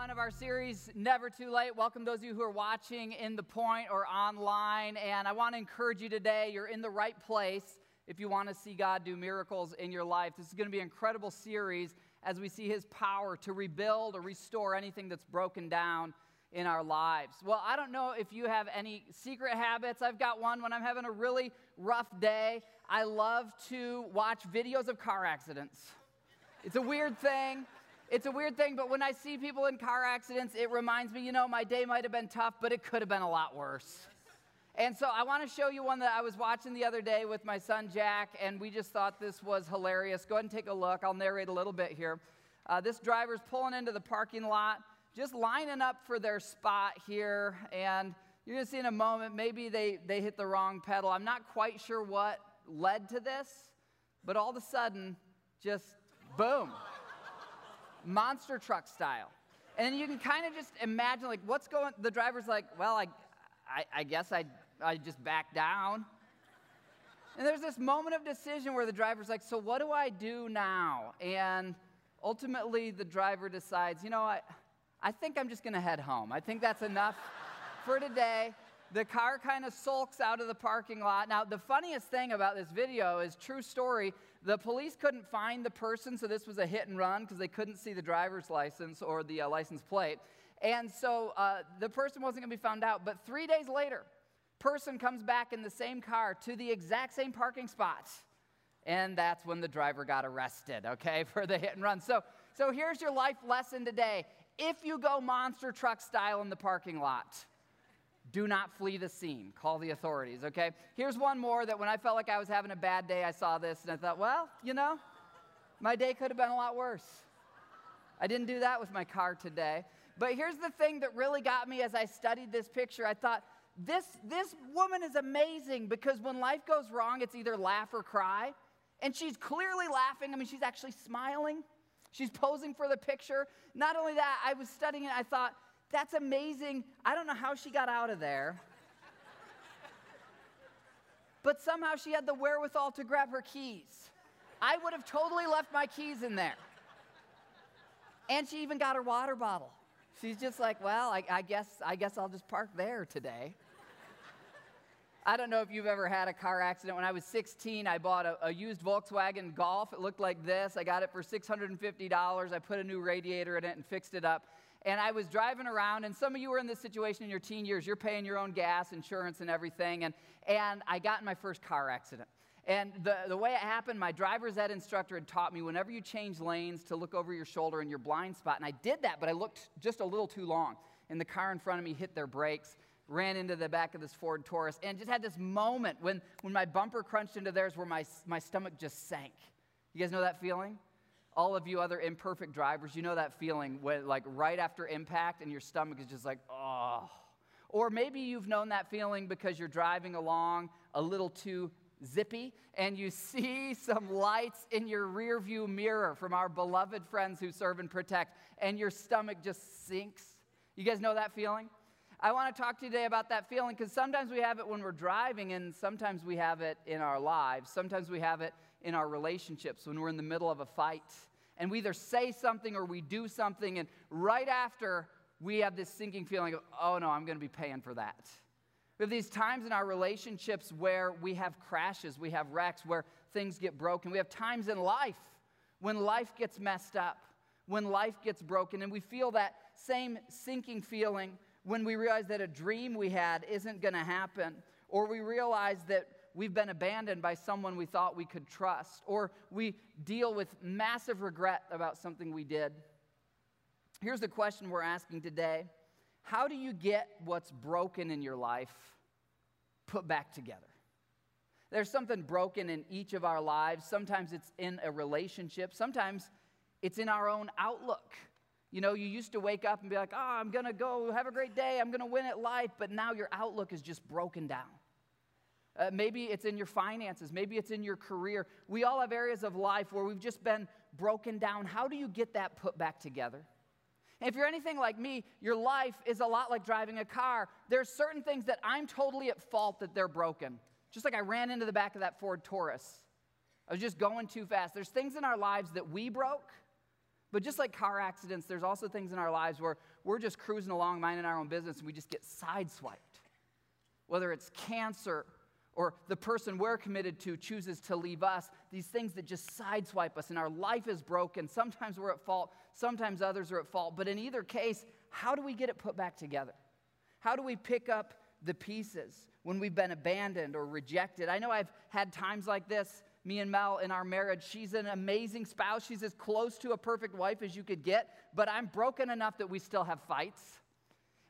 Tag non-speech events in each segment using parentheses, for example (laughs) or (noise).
one of our series, Never Too Late. Welcome those of you who are watching in the point or online. And I want to encourage you today, you're in the right place if you want to see God do miracles in your life. This is going to be an incredible series as we see his power to rebuild or restore anything that's broken down in our lives. Well, I don't know if you have any secret habits. I've got one when I'm having a really rough day. I love to watch videos of car accidents. It's a weird thing. It's a weird thing, but when I see people in car accidents, it reminds me, you know, my day might have been tough, but it could have been a lot worse. And so I want to show you one that I was watching the other day with my son Jack, and we just thought this was hilarious. Go ahead and take a look. I'll narrate a little bit here. Uh, this driver's pulling into the parking lot, just lining up for their spot here, and you're going to see in a moment maybe they, they hit the wrong pedal. I'm not quite sure what led to this, but all of a sudden, just boom monster truck style. And you can kind of just imagine, like, what's going, the driver's like, well, I, I, I guess I, I just back down. And there's this moment of decision where the driver's like, so what do I do now? And ultimately, the driver decides, you know, I, I think I'm just going to head home. I think that's enough for today. The car kind of sulks out of the parking lot. Now, the funniest thing about this video is true story. The police couldn't find the person, so this was a hit and run because they couldn't see the driver's license or the uh, license plate. And so uh, the person wasn't going to be found out. But three days later, person comes back in the same car to the exact same parking spot. And that's when the driver got arrested, okay, (laughs) for the hit and run. So, so here's your life lesson today. If you go monster truck style in the parking lot, do not flee the scene. Call the authorities, okay? Here's one more that when I felt like I was having a bad day, I saw this and I thought, well, you know, my day could have been a lot worse. I didn't do that with my car today. But here's the thing that really got me as I studied this picture. I thought, this, this woman is amazing because when life goes wrong, it's either laugh or cry. And she's clearly laughing. I mean, she's actually smiling. She's posing for the picture. Not only that, I was studying it, I thought, that's amazing. I don't know how she got out of there. but somehow she had the wherewithal to grab her keys. I would have totally left my keys in there. And she even got her water bottle. She's just like, well, I, I, guess, I guess I'll just park there today. I don't know if you've ever had a car accident. When I was 16, I bought a, a, used Volkswagen Golf. It looked like this. I got it for $650. I put a new radiator in it and fixed it up and I was driving around, and some of you were in this situation in your teen years. You're paying your own gas, insurance, and everything. And, and I got in my first car accident. And the, the way it happened, my driver's ed instructor had taught me whenever you change lanes to look over your shoulder in your blind spot. And I did that, but I looked just a little too long. And the car in front of me hit their brakes, ran into the back of this Ford Taurus, and just had this moment when, when my bumper crunched into theirs where my, my stomach just sank. You guys know that feeling? All of you other imperfect drivers, you know that feeling when, like, right after impact and your stomach is just like, oh. Or maybe you've known that feeling because you're driving along a little too zippy and you (laughs) see some lights in your rearview mirror from our beloved friends who serve and protect, and your stomach just sinks. You guys know that feeling? I want to talk to you today about that feeling because sometimes we have it when we're driving, and sometimes we have it in our lives. Sometimes we have it in our relationships when we're in the middle of a fight and we either say something or we do something, and right after we have this sinking feeling of, oh no, I'm going to be paying for that. We have these times in our relationships where we have crashes, we have wrecks, where things get broken. We have times in life when life gets messed up, when life gets broken, and we feel that same sinking feeling when we realize that a dream we had isn't going to happen, or we realize that we've been abandoned by someone we thought we could trust, or we deal with massive regret about something we did. Here's the question we're asking today How do you get what's broken in your life put back together? There's something broken in each of our lives. Sometimes it's in a relationship, sometimes it's in our own outlook. You know, you used to wake up and be like, oh, I'm going to go have a great day. I'm going to win at life. But now your outlook is just broken down. Uh, maybe it's in your finances. Maybe it's in your career. We all have areas of life where we've just been broken down. How do you get that put back together? If you're anything like me, your life is a lot like driving a car. There's certain things that I'm totally at fault that they're broken. Just like I ran into the back of that Ford Taurus. I was just going too fast. There's things in our lives that we broke But just like car accidents, there's also things in our lives where we're just cruising along, minding our own business, and we just get sideswiped. Whether it's cancer or the person we're committed to chooses to leave us, these things that just sideswipe us, and our life is broken. Sometimes we're at fault, sometimes others are at fault. But in either case, how do we get it put back together? How do we pick up the pieces when we've been abandoned or rejected? I know I've had times like this me and Mel in our marriage. She's an amazing spouse. She's as close to a perfect wife as you could get, but I'm broken enough that we still have fights.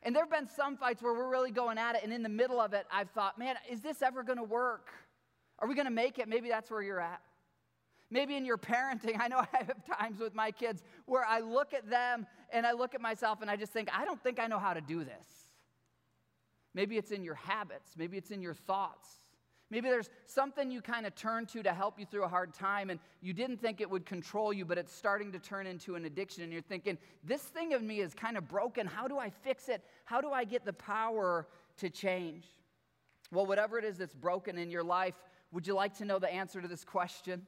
And there have been some fights where we're really going at it, and in the middle of it, I've thought, man, is this ever going to work? Are we going to make it? Maybe that's where you're at. Maybe in your parenting, I know I have times with my kids where I look at them and I look at myself and I just think, I don't think I know how to do this. Maybe it's in your habits, maybe it's in your thoughts. Maybe there's something you kind of turn to to help you through a hard time and you didn't think it would control you, but it's starting to turn into an addiction. And you're thinking, this thing of me is kind of broken. How do I fix it? How do I get the power to change? Well, whatever it is that's broken in your life, would you like to know the answer to this question?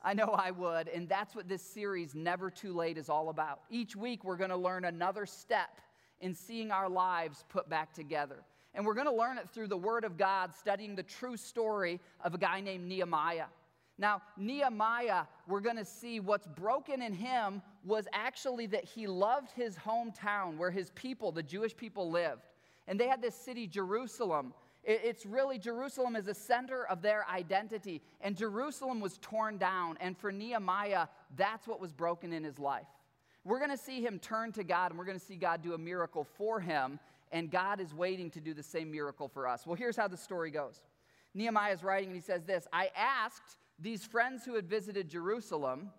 I know I would. And that's what this series, Never Too Late, is all about. Each week, we're going to learn another step in seeing our lives put back together. And we're going to learn it through the Word of God, studying the true story of a guy named Nehemiah. Now, Nehemiah, we're going to see what's broken in him was actually that he loved his hometown where his people, the Jewish people, lived. And they had this city, Jerusalem. It's really, Jerusalem is the center of their identity. And Jerusalem was torn down. And for Nehemiah, that's what was broken in his life. We're going to see him turn to God, and we're going to see God do a miracle for him and God is waiting to do the same miracle for us. Well, here's how the story goes Nehemiah is writing, and he says this I asked these friends who had visited Jerusalem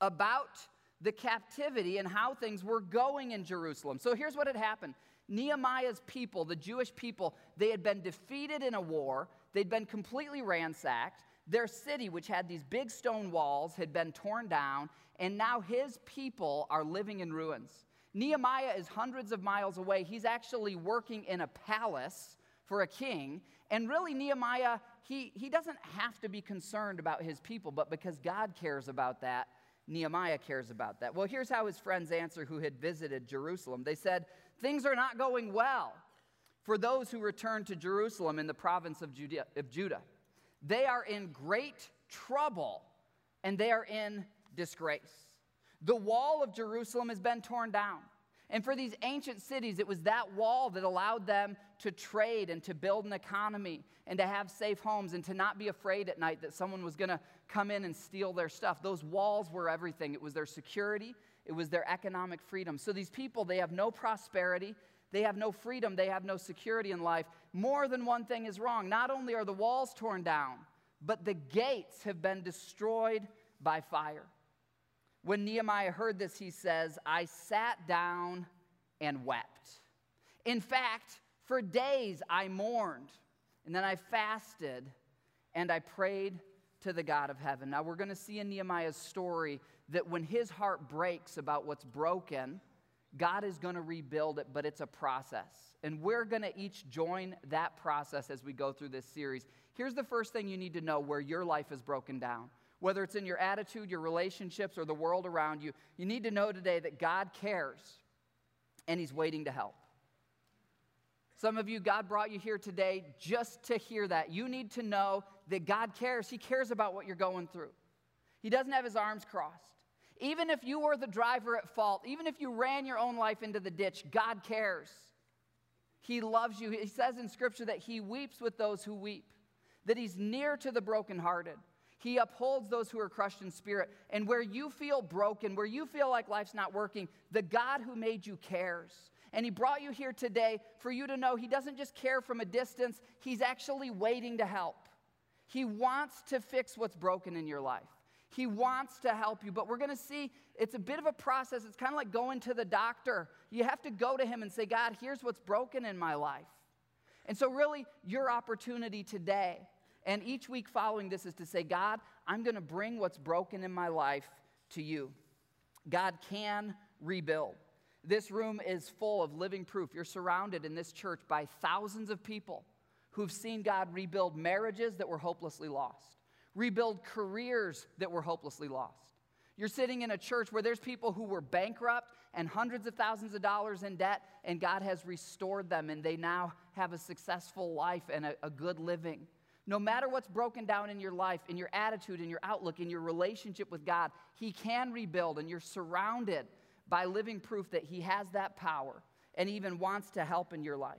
about the captivity and how things were going in Jerusalem. So here's what had happened Nehemiah's people, the Jewish people, they had been defeated in a war, they'd been completely ransacked. Their city, which had these big stone walls, had been torn down, and now his people are living in ruins. Nehemiah is hundreds of miles away. He's actually working in a palace for a king. And really, Nehemiah, he, he doesn't have to be concerned about his people, but because God cares about that, Nehemiah cares about that. Well, here's how his friends answer who had visited Jerusalem. They said, Things are not going well for those who return to Jerusalem in the province of Judah, of Judah. They are in great trouble and they are in disgrace. The wall of Jerusalem has been torn down. And for these ancient cities, it was that wall that allowed them to trade and to build an economy and to have safe homes and to not be afraid at night that someone was going to come in and steal their stuff. Those walls were everything. It was their security, it was their economic freedom. So these people, they have no prosperity, they have no freedom, they have no security in life. More than one thing is wrong. Not only are the walls torn down, but the gates have been destroyed by fire. When Nehemiah heard this, he says, I sat down and wept. In fact, for days I mourned, and then I fasted and I prayed to the God of heaven. Now, we're going to see in Nehemiah's story that when his heart breaks about what's broken, God is going to rebuild it, but it's a process. And we're going to each join that process as we go through this series. Here's the first thing you need to know where your life is broken down whether it's in your attitude, your relationships, or the world around you, you need to know today that God cares and He's waiting to help. Some of you, God brought you here today just to hear that. You need to know that God cares. He cares about what you're going through. He doesn't have His arms crossed. Even if you were the driver at fault, even if you ran your own life into the ditch, God cares. He loves you. He says in Scripture that He weeps with those who weep, that He's near to the brokenhearted. He upholds those who are crushed in spirit. And where you feel broken, where you feel like life's not working, the God who made you cares. And He brought you here today for you to know He doesn't just care from a distance, He's actually waiting to help. He wants to fix what's broken in your life. He wants to help you, but we're going to see it's a bit of a process. It's kind of like going to the doctor. You have to go to Him and say, God, here's what's broken in my life. And so, really, your opportunity today and each week following this is to say, God, I'm going to bring what's broken in my life to you. God can rebuild. This room is full of living proof. You're surrounded in this church by thousands of people who've seen God rebuild marriages that were hopelessly lost, rebuild careers that were hopelessly lost. You're sitting in a church where there's people who were bankrupt and hundreds of thousands of dollars in debt, and God has restored them, and they now have a successful life and a, a good living. No matter what's broken down in your life, in your attitude, in your outlook, in your relationship with God, He can rebuild, and you're surrounded by living proof that He has that power and even wants to help in your life.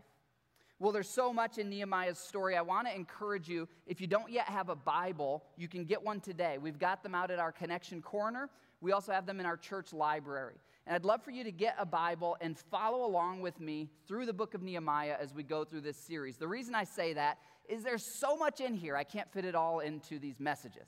Well, there's so much in Nehemiah's story. I want to encourage you, if you don't yet have a Bible, you can get one today. We've got them out at our Connection Corner. We also have them in our church library. And I'd love for you to get a Bible and follow along with me through the book of Nehemiah as we go through this series. The reason I say that is there's so much in here, I can't fit it all into these messages.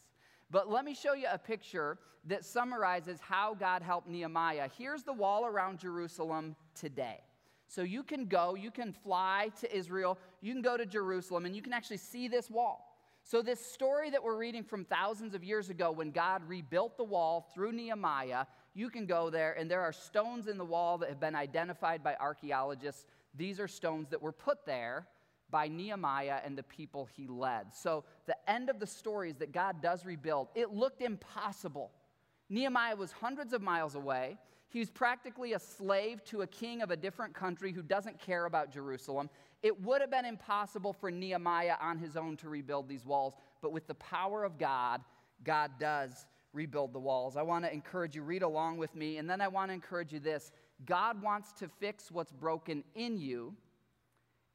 But let me show you a picture that summarizes how God helped Nehemiah. Here's the wall around Jerusalem today. So you can go, you can fly to Israel, you can go to Jerusalem, and you can actually see this wall. So, this story that we're reading from thousands of years ago when God rebuilt the wall through Nehemiah, you can go there, and there are stones in the wall that have been identified by archaeologists. These are stones that were put there by Nehemiah and the people he led. So, the end of the story is that God does rebuild. It looked impossible. Nehemiah was hundreds of miles away. He was practically a slave to a king of a different country who doesn't care about Jerusalem. It would have been impossible for Nehemiah on his own to rebuild these walls, but with the power of God, God does rebuild the walls. I want to encourage you, read along with me, and then I want to encourage you this God wants to fix what's broken in you.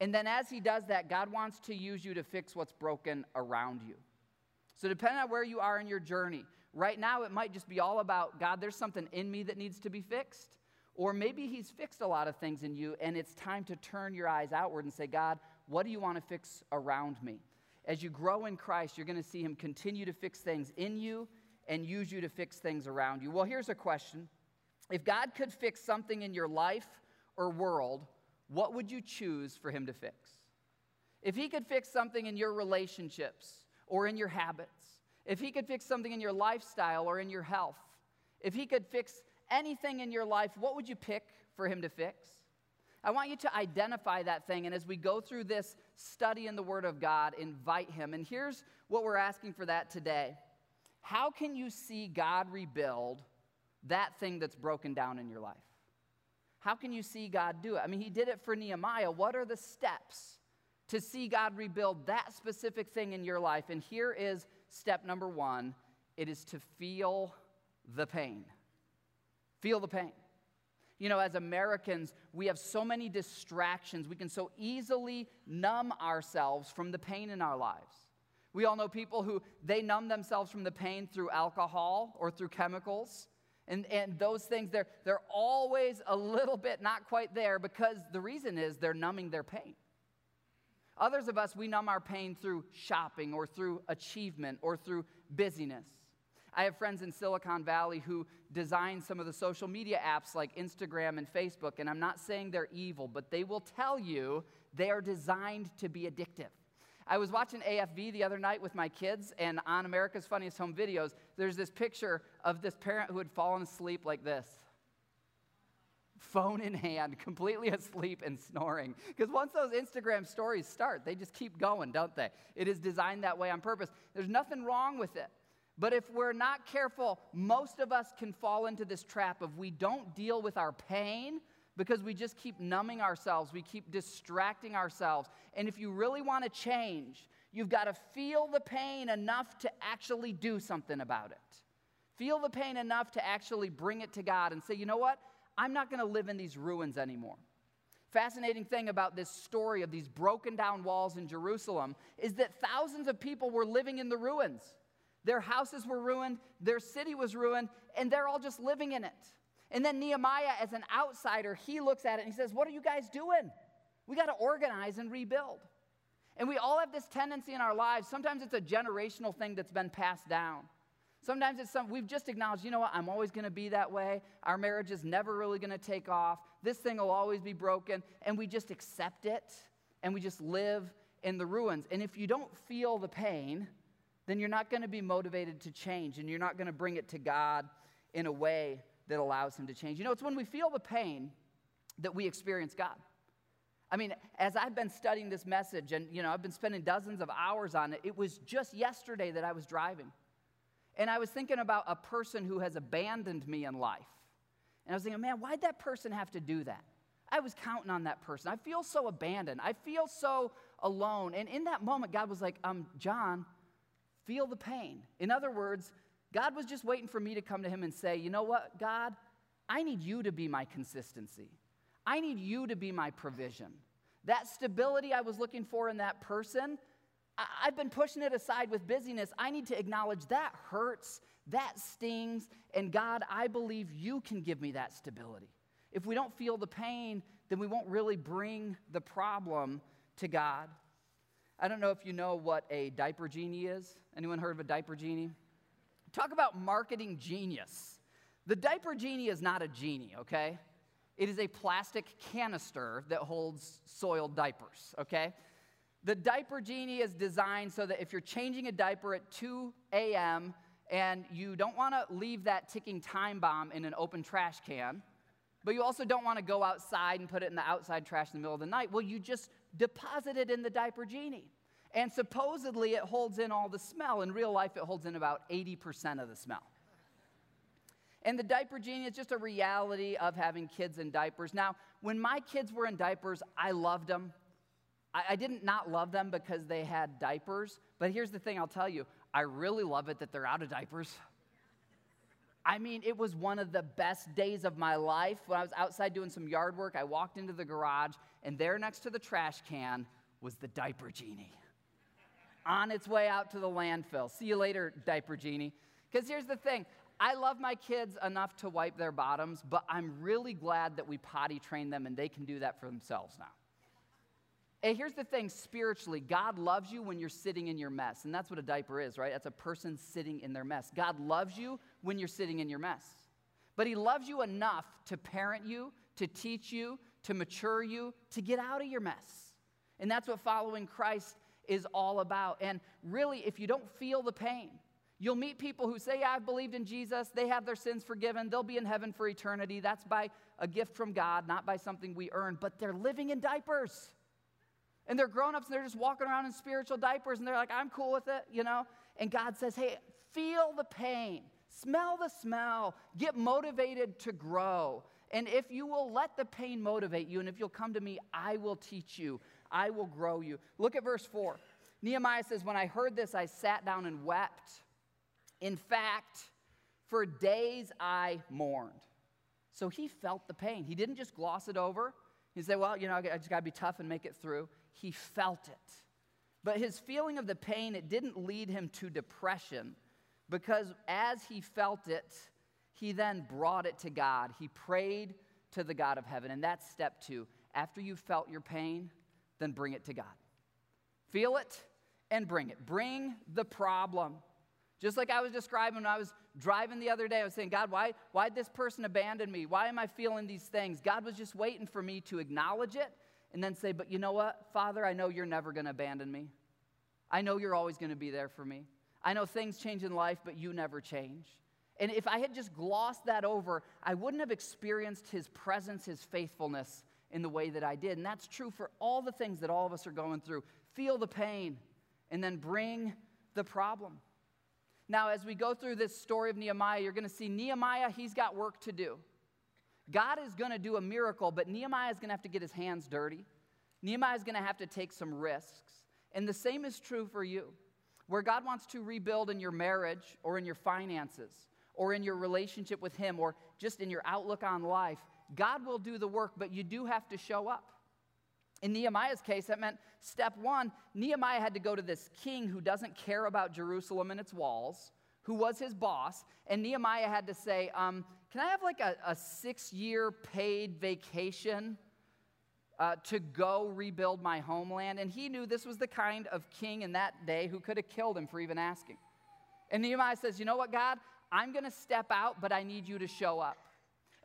And then as he does that, God wants to use you to fix what's broken around you. So, depending on where you are in your journey, Right now, it might just be all about God, there's something in me that needs to be fixed. Or maybe He's fixed a lot of things in you, and it's time to turn your eyes outward and say, God, what do you want to fix around me? As you grow in Christ, you're going to see Him continue to fix things in you and use you to fix things around you. Well, here's a question If God could fix something in your life or world, what would you choose for Him to fix? If He could fix something in your relationships or in your habits, if He could fix something in your lifestyle or in your health, if He could fix anything in your life, what would you pick for Him to fix? I want you to identify that thing. And as we go through this study in the Word of God, invite Him. And here's what we're asking for that today How can you see God rebuild that thing that's broken down in your life? How can you see God do it? I mean, He did it for Nehemiah. What are the steps to see God rebuild that specific thing in your life? And here is step number one it is to feel the pain. Feel the pain. You know, as Americans, we have so many distractions. We can so easily numb ourselves from the pain in our lives. We all know people who they numb themselves from the pain through alcohol or through chemicals. And, and those things, they're, they're always a little bit not quite there because the reason is they're numbing their pain. Others of us, we numb our pain through shopping or through achievement or through busyness. I have friends in Silicon Valley who design some of the social media apps like Instagram and Facebook, and I'm not saying they're evil, but they will tell you they are designed to be addictive. I was watching AFV the other night with my kids, and on America's Funniest Home Videos, there's this picture of this parent who had fallen asleep like this phone in hand, (laughs) completely asleep and snoring. Because once those Instagram stories start, they just keep going, don't they? It is designed that way on purpose. There's nothing wrong with it. But if we're not careful, most of us can fall into this trap of we don't deal with our pain because we just keep numbing ourselves, we keep distracting ourselves. And if you really want to change, you've got to feel the pain enough to actually do something about it. Feel the pain enough to actually bring it to God and say, you know what? I'm not going to live in these ruins anymore. Fascinating thing about this story of these broken down walls in Jerusalem is that thousands of people were living in the ruins. Their houses were ruined, their city was ruined, and they're all just living in it. And then Nehemiah, as an outsider, he looks at it and he says, What are you guys doing? We got to organize and rebuild. And we all have this tendency in our lives. Sometimes it's a generational thing that's been passed down. Sometimes it's some, we've just acknowledged, you know what, I'm always going to be that way. Our marriage is never really going to take off. This thing will always be broken. And we just accept it and we just live in the ruins. And if you don't feel the pain, then you're not going to be motivated to change and you're not going to bring it to God in a way that allows Him to change. You know, it's when we feel the pain that we experience God. I mean, as I've been studying this message and, you know, I've been spending dozens of hours on it, it was just yesterday that I was driving. And I was thinking about a person who has abandoned me in life. And I was thinking, man, why'd that person have to do that? I was counting on that person. I feel so abandoned. I feel so alone. And in that moment, God was like, um, John, feel the pain. In other words, God was just waiting for me to come to him and say, you know what, God, I need you to be my consistency. I need you to be my provision. That stability I was looking for in that person, I- have been pushing it aside with busyness. I need to acknowledge that hurts, that stings, and God, I believe you can give me that stability. If we don't feel the pain, then we won't really bring the problem to God. I don't know if you know what a diaper genie is. Anyone heard of a diaper genie? Talk about marketing genius. The diaper genie is not a genie, okay? It is a plastic canister that holds soiled diapers, okay? The diaper genie is designed so that if you're changing a diaper at 2 a.m. and you don't want to leave that ticking time bomb in an open trash can, but you also don't want to go outside and put it in the outside trash in the middle of the night, well, you just deposit it in the diaper genie. And supposedly it holds in all the smell. In real life, it holds in about 80% of the smell. And the diaper genie is just a reality of having kids in diapers. Now, when my kids were in diapers, I loved them. I, I didn't not love them because they had diapers. But here's the thing I'll tell you I really love it that they're out of diapers. I mean, it was one of the best days of my life. When I was outside doing some yard work, I walked into the garage, and there next to the trash can was the diaper genie on its way out to the landfill. See you later, diaper genie. Because here's the thing I love my kids enough to wipe their bottoms, but I'm really glad that we potty train them and they can do that for themselves now. And here's the thing spiritually, God loves you when you're sitting in your mess. And that's what a diaper is, right? That's a person sitting in their mess. God loves you when you're sitting in your mess. But He loves you enough to parent you, to teach you, to mature you, to get out of your mess. And that's what following Christ is all about. And really, if you don't feel the pain, you'll meet people who say, I've believed in Jesus, they have their sins forgiven, they'll be in heaven for eternity. That's by a gift from God, not by something we earn, but they're living in diapers. And they're grown ups and they're just walking around in spiritual diapers and they're like, I'm cool with it, you know? And God says, hey, feel the pain, smell the smell, get motivated to grow. And if you will let the pain motivate you, and if you'll come to me, I will teach you, I will grow you. Look at verse 4. Nehemiah says, When I heard this, I sat down and wept. In fact, for days I mourned. So he felt the pain. He didn't just gloss it over. He said, Well, you know, I just got to be tough and make it through. He felt it. But his feeling of the pain, it didn't lead him to depression because as he felt it, he then brought it to God. He prayed to the God of heaven. And that's step two. After you felt your pain, then bring it to God. Feel it and bring it. Bring the problem. Just like I was describing when I was driving the other day, I was saying, God, why, why'd this person abandon me? Why am I feeling these things? God was just waiting for me to acknowledge it and then say, But you know what, Father, I know you're never going to abandon me. I know you're always going to be there for me. I know things change in life, but you never change. And if I had just glossed that over, I wouldn't have experienced his presence, his faithfulness in the way that I did. And that's true for all the things that all of us are going through. Feel the pain and then bring the problem. Now, as we go through this story of Nehemiah, you're going to see Nehemiah, he's got work to do. God is going to do a miracle, but Nehemiah is going to have to get his hands dirty. Nehemiah is going to have to take some risks. And the same is true for you. Where God wants to rebuild in your marriage or in your finances or in your relationship with Him or just in your outlook on life, God will do the work, but you do have to show up. In Nehemiah's case, that meant step one Nehemiah had to go to this king who doesn't care about Jerusalem and its walls, who was his boss, and Nehemiah had to say, um, Can I have like a, a six year paid vacation uh, to go rebuild my homeland? And he knew this was the kind of king in that day who could have killed him for even asking. And Nehemiah says, You know what, God? I'm going to step out, but I need you to show up.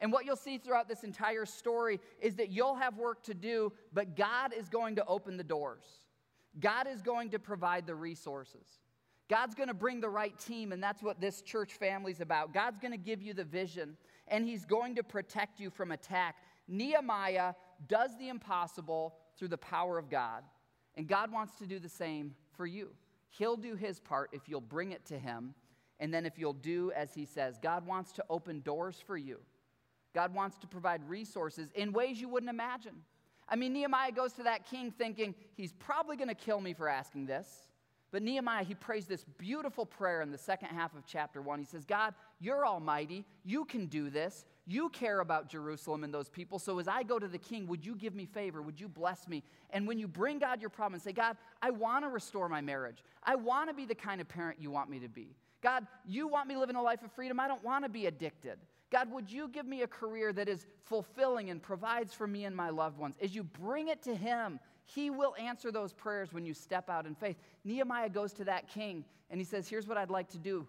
And what you'll see throughout this entire story is that you'll have work to do, but God is going to open the doors. God is going to provide the resources. God's going to bring the right team, and that's what this church family's about. God's going to give you the vision, and He's going to protect you from attack. Nehemiah does the impossible through the power of God, and God wants to do the same for you. He'll do His part if you'll bring it to Him And then, if you'll do as he says, God wants to open doors for you. God wants to provide resources in ways you wouldn't imagine. I mean, Nehemiah goes to that king thinking, he's probably going to kill me for asking this. But Nehemiah, he prays this beautiful prayer in the second half of chapter one. He says, God, you're almighty. You can do this. You care about Jerusalem and those people. So as I go to the king, would you give me favor? Would you bless me? And when you bring God your problem and say, God, I want to restore my marriage. I want to be the kind of parent you want me to be. God, you want me living a life of freedom. I don't want to be addicted. God, would you give me a career that is fulfilling and provides for me and my loved ones? As you bring it to Him, He will answer those prayers when you step out in faith. Nehemiah goes to that king and he says, Here's what I'd like to do.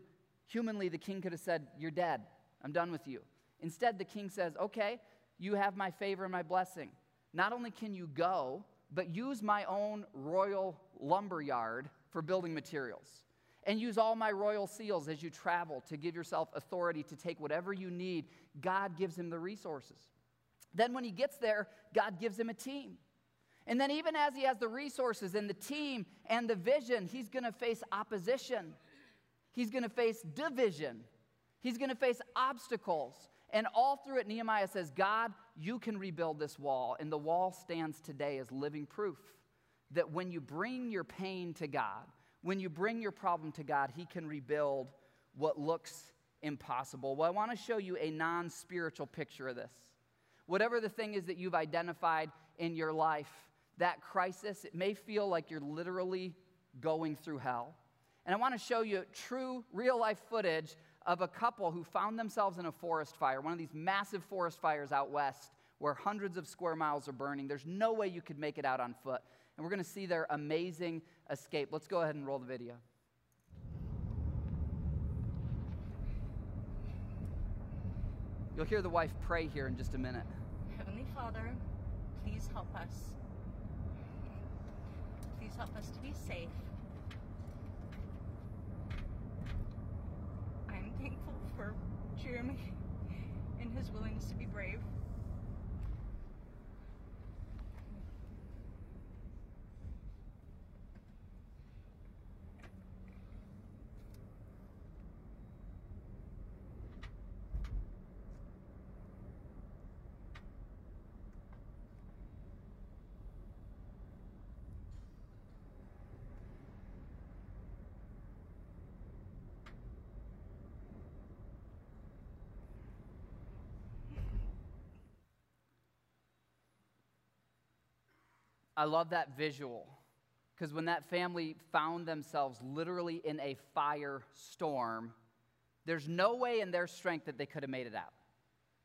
Humanly, the king could have said, You're dead. I'm done with you. Instead, the king says, Okay, you have my favor and my blessing. Not only can you go, but use my own royal lumber yard for building materials and use all my royal seals as you travel to give yourself authority to take whatever you need. God gives him the resources. Then, when he gets there, God gives him a team. And then, even as he has the resources and the team and the vision, he's going to face opposition. He's going to face division. He's going to face obstacles. And all through it, Nehemiah says, God, you can rebuild this wall. And the wall stands today as living proof that when you bring your pain to God, when you bring your problem to God, He can rebuild what looks impossible. Well, I want to show you a non spiritual picture of this. Whatever the thing is that you've identified in your life, that crisis, it may feel like you're literally going through hell. And I want to show you true, real life footage of a couple who found themselves in a forest fire, one of these massive forest fires out west where hundreds of square miles are burning. There's no way you could make it out on foot. And we're going to see their amazing escape. Let's go ahead and roll the video. You'll hear the wife pray here in just a minute. Heavenly Father, please help us. Please help us to be safe. I'm thankful for Jeremy and his willingness to be brave. I love that visual because when that family found themselves literally in a firestorm, there's no way in their strength that they could have made it out.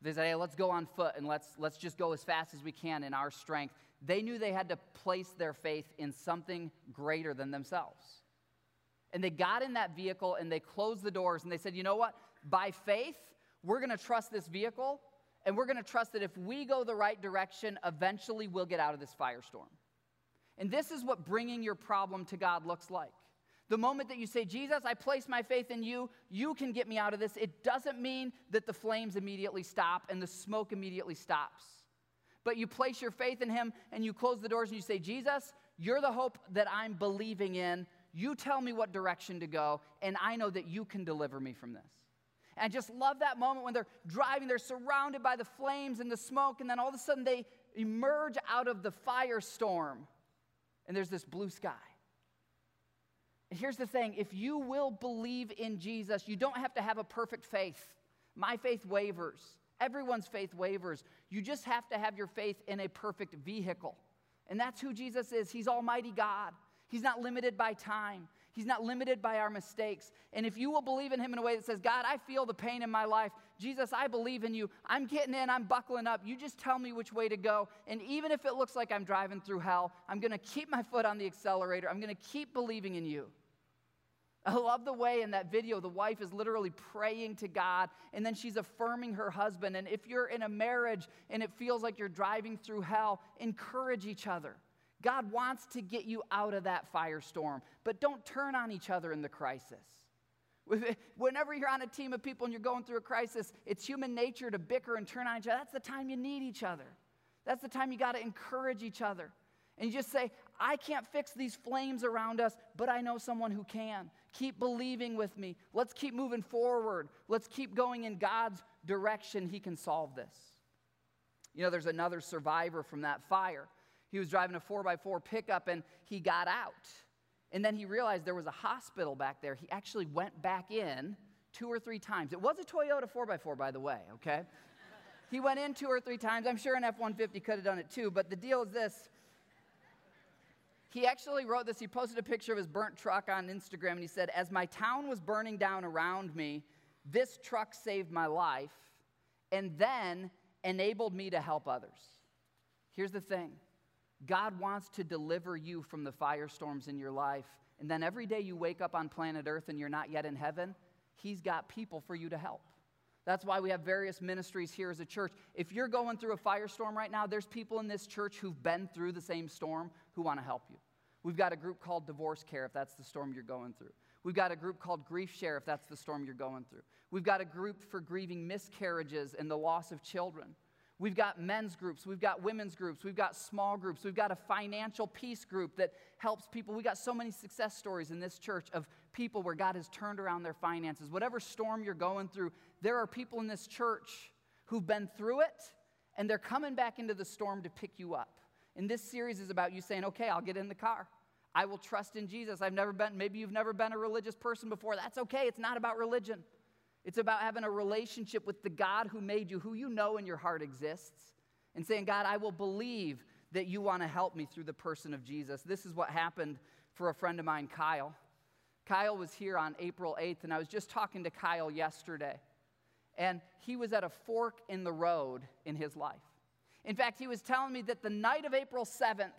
They said, hey, let's go on foot and let's, let's just go as fast as we can in our strength. They knew they had to place their faith in something greater than themselves. And they got in that vehicle and they closed the doors and they said, you know what? By faith, we're going to trust this vehicle and we're going to trust that if we go the right direction, eventually we'll get out of this firestorm. And this is what bringing your problem to God looks like. The moment that you say, Jesus, I place my faith in you, you can get me out of this, it doesn't mean that the flames immediately stop and the smoke immediately stops. But you place your faith in Him and you close the doors and you say, Jesus, you're the hope that I'm believing in. You tell me what direction to go, and I know that you can deliver me from this. And I just love that moment when they're driving, they're surrounded by the flames and the smoke, and then all of a sudden they emerge out of the firestorm and there's this blue sky. And here's the thing if you will believe in Jesus, you don't have to have a perfect faith. My faith wavers, everyone's faith wavers. You just have to have your faith in a perfect vehicle. And that's who Jesus is. He's Almighty God. He's not limited by time. He's not limited by our mistakes. And if you will believe in Him in a way that says, God, I feel the pain in my life. Jesus, I believe in you. I'm getting in, I'm buckling up. You just tell me which way to go. And even if it looks like I'm driving through hell, I'm going to keep my foot on the accelerator. I'm going to keep believing in you. I love the way in that video the wife is literally praying to God and then she's affirming her husband. And if you're in a marriage and it feels like you're driving through hell, encourage each other. God wants to get you out of that firestorm, but don't turn on each other in the crisis. (laughs) Whenever you're on a team of people and you're going through a crisis, it's human nature to bicker and turn on each other. That's the time you need each other. That's the time you got to encourage each other. And you just say, I can't fix these flames around us, but I know someone who can. Keep believing with me. Let's keep moving forward. Let's keep going in God's direction. He can solve this. You know, there's another survivor from that fire. He was driving a 4x4 pickup and he got out. And then he realized there was a hospital back there. He actually went back in two or three times. It was a Toyota 4x4, by the way, okay? he went in two or three times. I'm sure an F 150 could have done it too, but the deal is this he actually wrote this. He posted a picture of his burnt truck on Instagram and he said, As my town was burning down around me, this truck saved my life and then enabled me to help others. Here's the thing God wants to deliver you from the firestorms in your life. And then every day you wake up on planet Earth and you're not yet in heaven, He's got people for you to help. That's why we have various ministries here as a church. If you're going through a firestorm right now, there's people in this church who've been through the same storm who want to help you. We've got a group called Divorce Care if that's the storm you're going through. We've got a group called Grief Share if that's the storm you're going through. We've got a group for grieving miscarriages and the loss of children. We've got men's groups, we've got women's groups, we've got small groups, we've got a financial peace group that helps people. We've got so many success stories in this church of people where God has turned around their finances. Whatever storm you're going through, there are people in this church who've been through it and they're coming back into the storm to pick you up. And this series is about you saying, okay, I'll get in the car. I will trust in Jesus. I've never been, maybe you've never been a religious person before. That's okay. It's not about religion. It's about having a relationship with the God who made you, who you know in your heart exists, and saying, God, I will believe that you want to help me through the person of Jesus. This is what happened for a friend of mine, Kyle. Kyle was here on April 8th, and I was just talking to Kyle yesterday. And he was at a fork in the road in his life. In fact, he was telling me that the night of April 7th,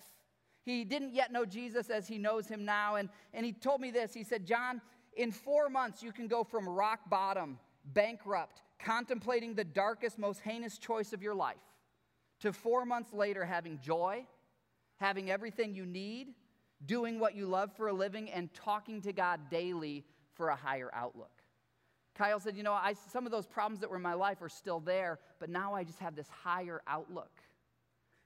he didn't yet know Jesus as he knows him now. And, and he told me this He said, John, in four months, you can go from rock bottom, bankrupt, contemplating the darkest, most heinous choice of your life, to four months later having joy, having everything you need, doing what you love for a living, and talking to God daily for a higher outlook. Kyle said, You know, I, some of those problems that were in my life are still there, but now I just have this higher outlook.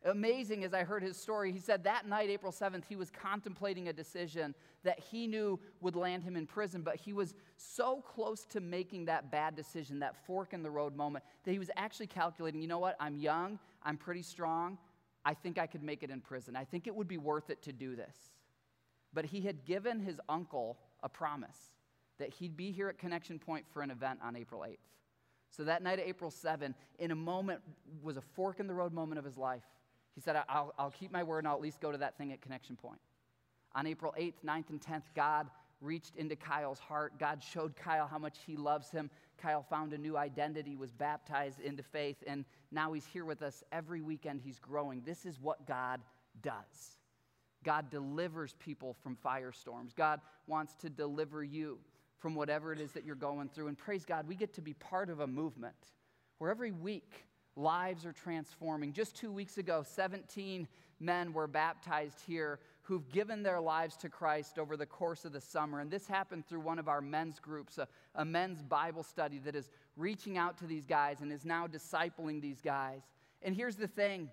Amazing as I heard his story, he said that night, April 7th, he was contemplating a decision that he knew would land him in prison, but he was so close to making that bad decision, that fork in the road moment, that he was actually calculating, you know what, I'm young, I'm pretty strong, I think I could make it in prison. I think it would be worth it to do this. But he had given his uncle a promise that he'd be here at Connection Point for an event on April 8th. So that night of April 7, in a moment, was a fork in the road moment of his life. He said, I'll, I'll keep my word and I'll at least go to that thing at Connection Point. On April 8th, 9th, and 10th, God reached into Kyle's heart. God showed Kyle how much he loves him. Kyle found a new identity, was baptized into faith, and now he's here with us every weekend. He's growing. This is what God does. God delivers people from firestorms. God wants to deliver you from whatever it is that you're going through. And praise God, we get to be part of a movement where every week lives are transforming. Just two weeks ago, 17 men were baptized here who've given their lives to Christ over the course of the summer. And this happened through one of our men's groups, a, a men's Bible study that is reaching out to these guys and is now discipling these guys. And here's the thing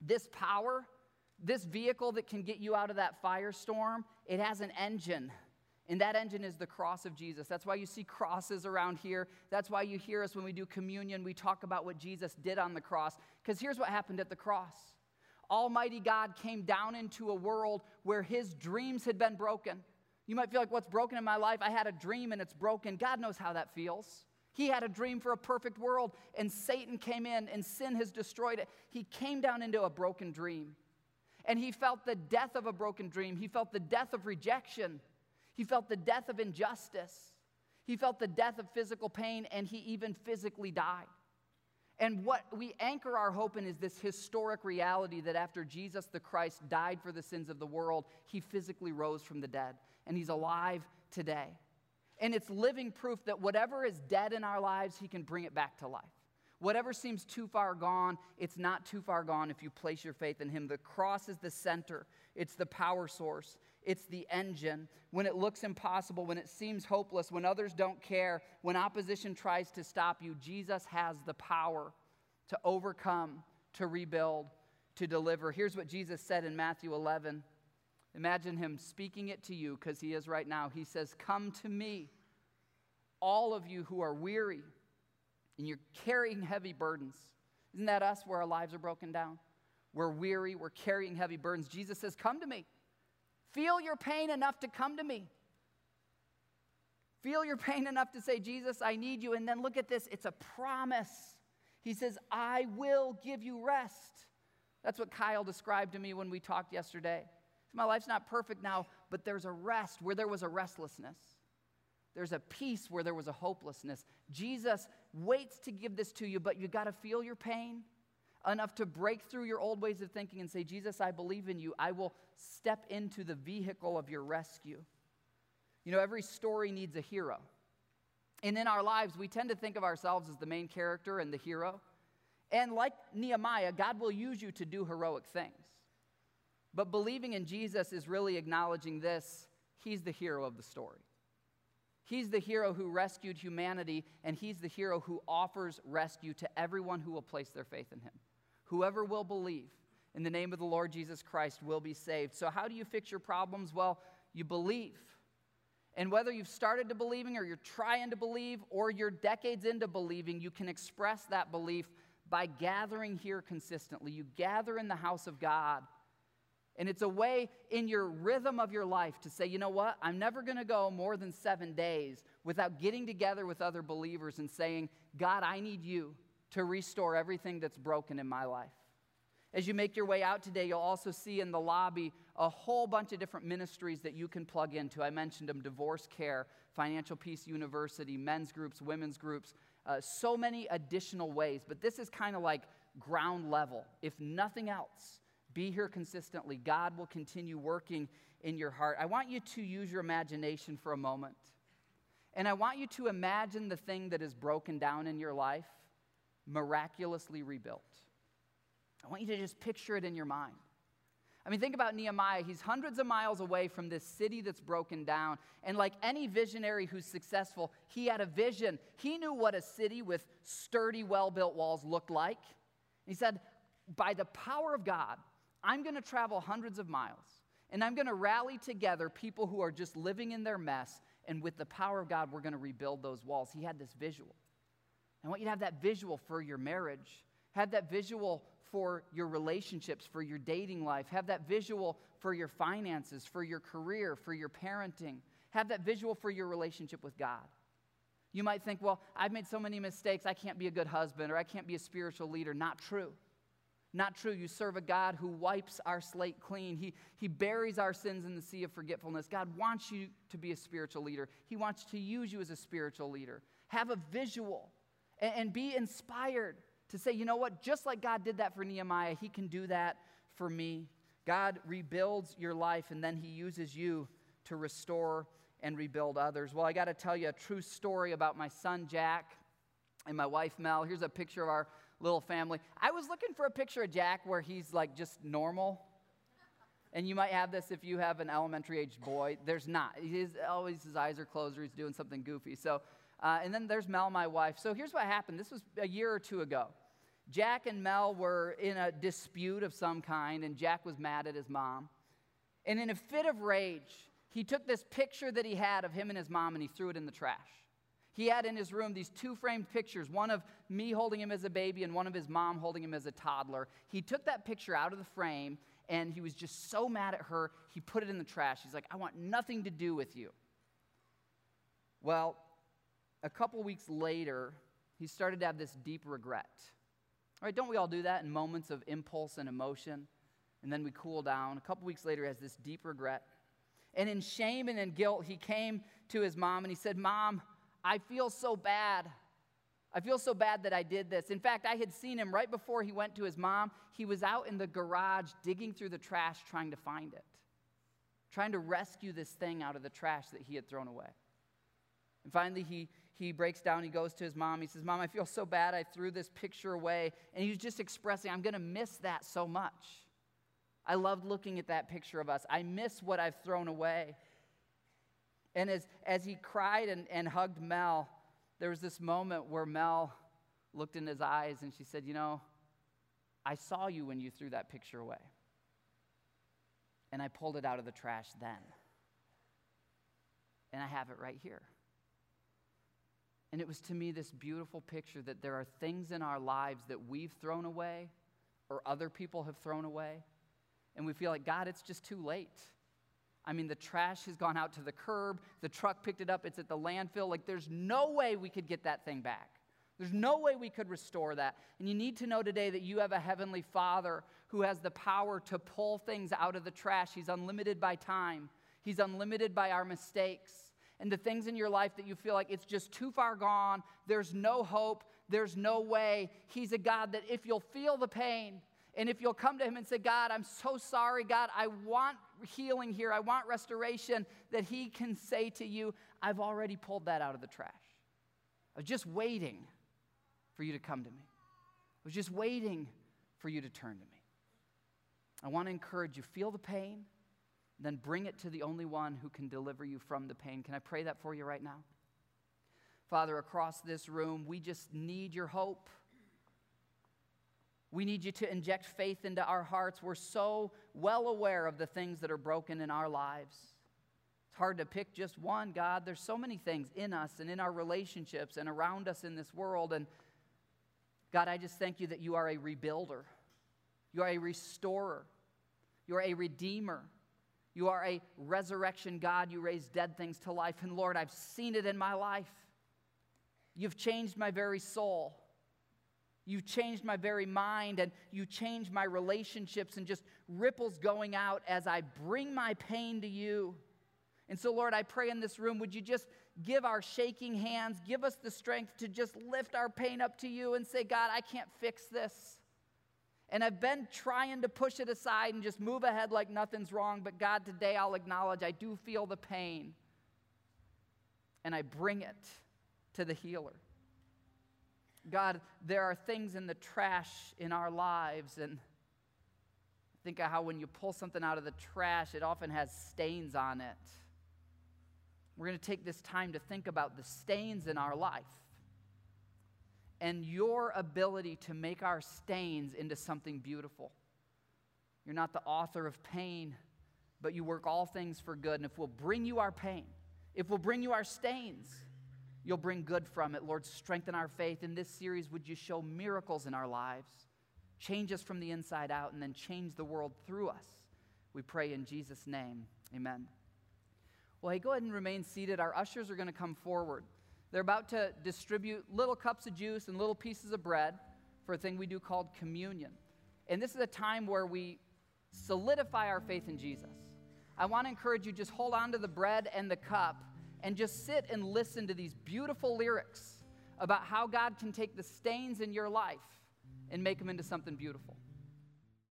this power, this vehicle that can get you out of that firestorm, it has an engine. And that engine is the cross of Jesus. That's why you see crosses around here. That's why you hear us when we do communion, we talk about what Jesus did on the cross. Because here's what happened at the cross Almighty God came down into a world where his dreams had been broken. You might feel like, what's broken in my life? I had a dream and it's broken. God knows how that feels. He had a dream for a perfect world, and Satan came in, and sin has destroyed it. He came down into a broken dream, and he felt the death of a broken dream. He felt the death of rejection. He felt the death of injustice. He felt the death of physical pain, and he even physically died. And what we anchor our hope in is this historic reality that after Jesus the Christ died for the sins of the world, he physically rose from the dead, and he's alive today. And it's living proof that whatever is dead in our lives, he can bring it back to life. Whatever seems too far gone, it's not too far gone if you place your faith in him. The cross is the center, it's the power source. It's the engine. When it looks impossible, when it seems hopeless, when others don't care, when opposition tries to stop you, Jesus has the power to overcome, to rebuild, to deliver. Here's what Jesus said in Matthew 11. Imagine him speaking it to you because he is right now. He says, Come to me, all of you who are weary and you're carrying heavy burdens. Isn't that us where our lives are broken down? We're weary, we're carrying heavy burdens. Jesus says, Come to me. Feel your pain enough to come to me. Feel your pain enough to say, Jesus, I need you. And then look at this it's a promise. He says, I will give you rest. That's what Kyle described to me when we talked yesterday. My life's not perfect now, but there's a rest where there was a restlessness. There's a peace where there was a hopelessness. Jesus waits to give this to you, but you got to feel your pain enough to break through your old ways of thinking and say, Jesus, I believe in you. I will step into the vehicle of your rescue. You know, every story needs a hero. And in our lives, we tend to think of ourselves as the main character and the hero. And like Nehemiah, God will use you to do heroic things. But believing in Jesus is really acknowledging this He's the hero of the story. He's the hero who rescued humanity, and He's the hero who offers rescue to everyone who will place their faith in Him. Whoever will believe in the name of the Lord Jesus Christ will be saved. So, how do you fix your problems? Well, you believe. And whether you've started to believing or you're trying to believe or you're decades into believing, you can express that belief by gathering here consistently. You gather in the house of God. And it's a way in your rhythm of your life to say, you know what? I'm never going to go more than seven days without getting together with other believers and saying, God, I need you to restore everything that's broken in my life. As you make your way out today, you'll also see in the lobby a whole bunch of different ministries that you can plug into. I mentioned them Divorce Care, Financial Peace University, men's groups, women's groups, uh, so many additional ways. But this is kind of like ground level. If nothing else, be here consistently. God will continue working in your heart. I want you to use your imagination for a moment. And I want you to imagine the thing that is broken down in your life miraculously rebuilt. I want you to just picture it in your mind. I mean, think about Nehemiah. He's hundreds of miles away from this city that's broken down. And like any visionary who's successful, he had a vision. He knew what a city with sturdy, well built walls looked like. He said, By the power of God, I'm going to travel hundreds of miles and I'm going to rally together people who are just living in their mess. And with the power of God, we're going to rebuild those walls. He had this visual. I want you to have that visual for your marriage, have that visual for your relationships, for your dating life. Have that visual for your finances, for your career, for your parenting. Have that visual for your relationship with God. You might think, well, I've made so many mistakes, I can't be a good husband or I can't be a spiritual leader. Not true. Not true. You serve a God who wipes our slate clean. He, he buries our sins in the sea of forgetfulness. God wants you to be a spiritual leader, He wants to use you as a spiritual leader. Have a visual and, and be inspired to say, you know what, just like God did that for Nehemiah, He can do that for me. God rebuilds your life and then He uses you to restore and rebuild others. Well, I got to tell you a true story about my son Jack and my wife Mel. Here's a picture of our little family. I was looking for a picture of Jack where he's like just normal. And you might have this if you have an elementary age boy. There's not. He's always his eyes are closed or he's doing something goofy. So uh, and then there's Mel, my wife. So here's what happened. This was a year or two ago. Jack and Mel were in a dispute of some kind, and Jack was mad at his mom. And in a fit of rage, he took this picture that he had of him and his mom and he threw it in the trash. He had in his room these two framed pictures, one of me holding him as a baby and one of his mom holding him as a toddler. He took that picture out of the frame and he was just so mad at her, he put it in the trash. He's like, I want nothing to do with you. Well, a couple weeks later, he started to have this deep regret. All right, don't we all do that in moments of impulse and emotion? And then we cool down. A couple weeks later, he has this deep regret. And in shame and in guilt, he came to his mom and he said, Mom, I feel so bad. I feel so bad that I did this. In fact, I had seen him right before he went to his mom. He was out in the garage digging through the trash trying to find it, trying to rescue this thing out of the trash that he had thrown away. And finally, he, he breaks down. He goes to his mom. He says, Mom, I feel so bad. I threw this picture away. And he's just expressing, I'm going to miss that so much. I loved looking at that picture of us. I miss what I've thrown away. And as, as he cried and, and hugged Mel, there was this moment where Mel looked in his eyes and she said, You know, I saw you when you threw that picture away. And I pulled it out of the trash then. And I have it right here. And it was to me this beautiful picture that there are things in our lives that we've thrown away or other people have thrown away. And we feel like, God, it's just too late. I mean, the trash has gone out to the curb, the truck picked it up, it's at the landfill. Like, there's no way we could get that thing back. There's no way we could restore that. And you need to know today that you have a heavenly Father who has the power to pull things out of the trash. He's unlimited by time, He's unlimited by our mistakes. And the things in your life that you feel like it's just too far gone, there's no hope, there's no way. He's a God that if you'll feel the pain, and if you'll come to him and say, God, I'm so sorry, God, I want healing here, I want restoration, that he can say to you, I've already pulled that out of the trash. I was just waiting for you to come to me. I was just waiting for you to turn to me. I want to encourage you feel the pain, then bring it to the only one who can deliver you from the pain. Can I pray that for you right now? Father, across this room, we just need your hope. We need you to inject faith into our hearts. We're so well aware of the things that are broken in our lives. It's hard to pick just one, God. There's so many things in us and in our relationships and around us in this world. And God, I just thank you that you are a rebuilder, you are a restorer, you are a redeemer. You are a resurrection God. You raise dead things to life. And Lord, I've seen it in my life. You've changed my very soul. You've changed my very mind and you changed my relationships and just ripples going out as I bring my pain to you. And so, Lord, I pray in this room, would you just give our shaking hands, give us the strength to just lift our pain up to you and say, God, I can't fix this. And I've been trying to push it aside and just move ahead like nothing's wrong, but God, today I'll acknowledge I do feel the pain. And I bring it to the healer. God, there are things in the trash in our lives, and think of how when you pull something out of the trash, it often has stains on it. We're going to take this time to think about the stains in our life and your ability to make our stains into something beautiful. You're not the author of pain, but you work all things for good. And if we'll bring you our pain, if we'll bring you our stains, you'll bring good from it. Lord, strengthen our faith. In this series, would you show miracles in our lives? Change us from the inside out and then change the world through us. We pray in Jesus' name. Amen. Well, hey, go ahead and remain seated. Our ushers are going to come forward. They're about to distribute little cups of juice and little pieces of bread for a thing we do called communion. And this is a time where we solidify our faith in Jesus. I want to encourage you just hold on to the bread and the cup and just sit and listen to these beautiful lyrics about how God can take the stains in your life and make them into something beautiful.